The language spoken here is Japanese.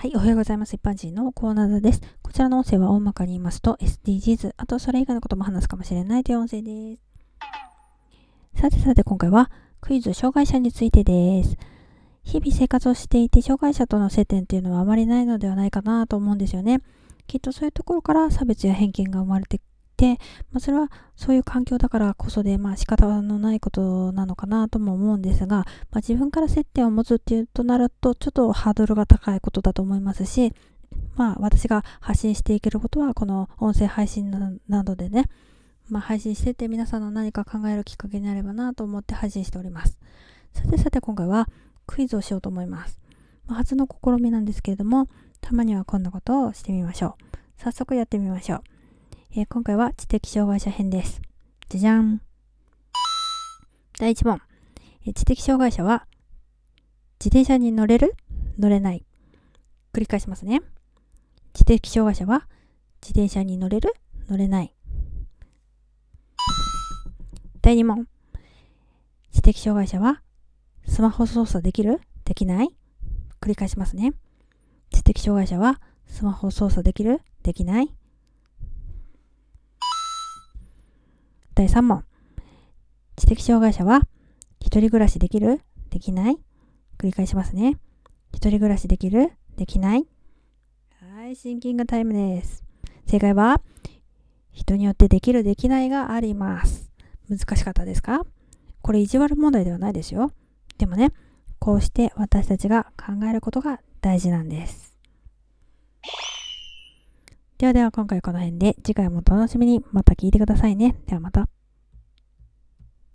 はい、おはようございます。一般人のコーナーです。こちらの音声は大まかに言いますと SDGs、あとそれ以外のことも話すかもしれないという音声です。さてさて今回はクイズ障害者についてです。日々生活をしていて障害者との接点というのはあまりないのではないかなと思うんですよね。きっとそういうところから差別や偏見が生まれてて、まあ、それはそういう環境だからこそで、まあ仕方のないことなのかなとも思うんですが、まあ、自分から接点を持つっていうとなると、ちょっとハードルが高いことだと思いますし、まあ私が発信していけることは、この音声配信などでね、まあ、配信してて皆さんの何か考えるきっかけになればなと思って配信しております。さてさて今回はクイズをしようと思います。まあ、初の試みなんですけれども、たまにはこんなことをしてみましょう。早速やってみましょう。えー、今回は知的障害者編です。じゃじゃん。第1問、えー、知的障害者は自転車に乗れる？乗れない。繰り返しますね。知的障害者は自転車に乗れる？乗れない。第2問、知的障害者はスマホ操作できる？できない？繰り返しますね。知的障害者はスマホ操作できる？できない。第3問。知的障害者は、一人暮らしできるできない繰り返しますね。一人暮らしできるできないはい、シンキングタイムです。正解は、人によってできるできないがあります。難しかったですか？これ意地悪問題ではないですよ。でもね、こうして私たちが考えることが大事なんです。ではでは今回この辺で次回もお楽しみにまた聞いてくださいね。ではまた。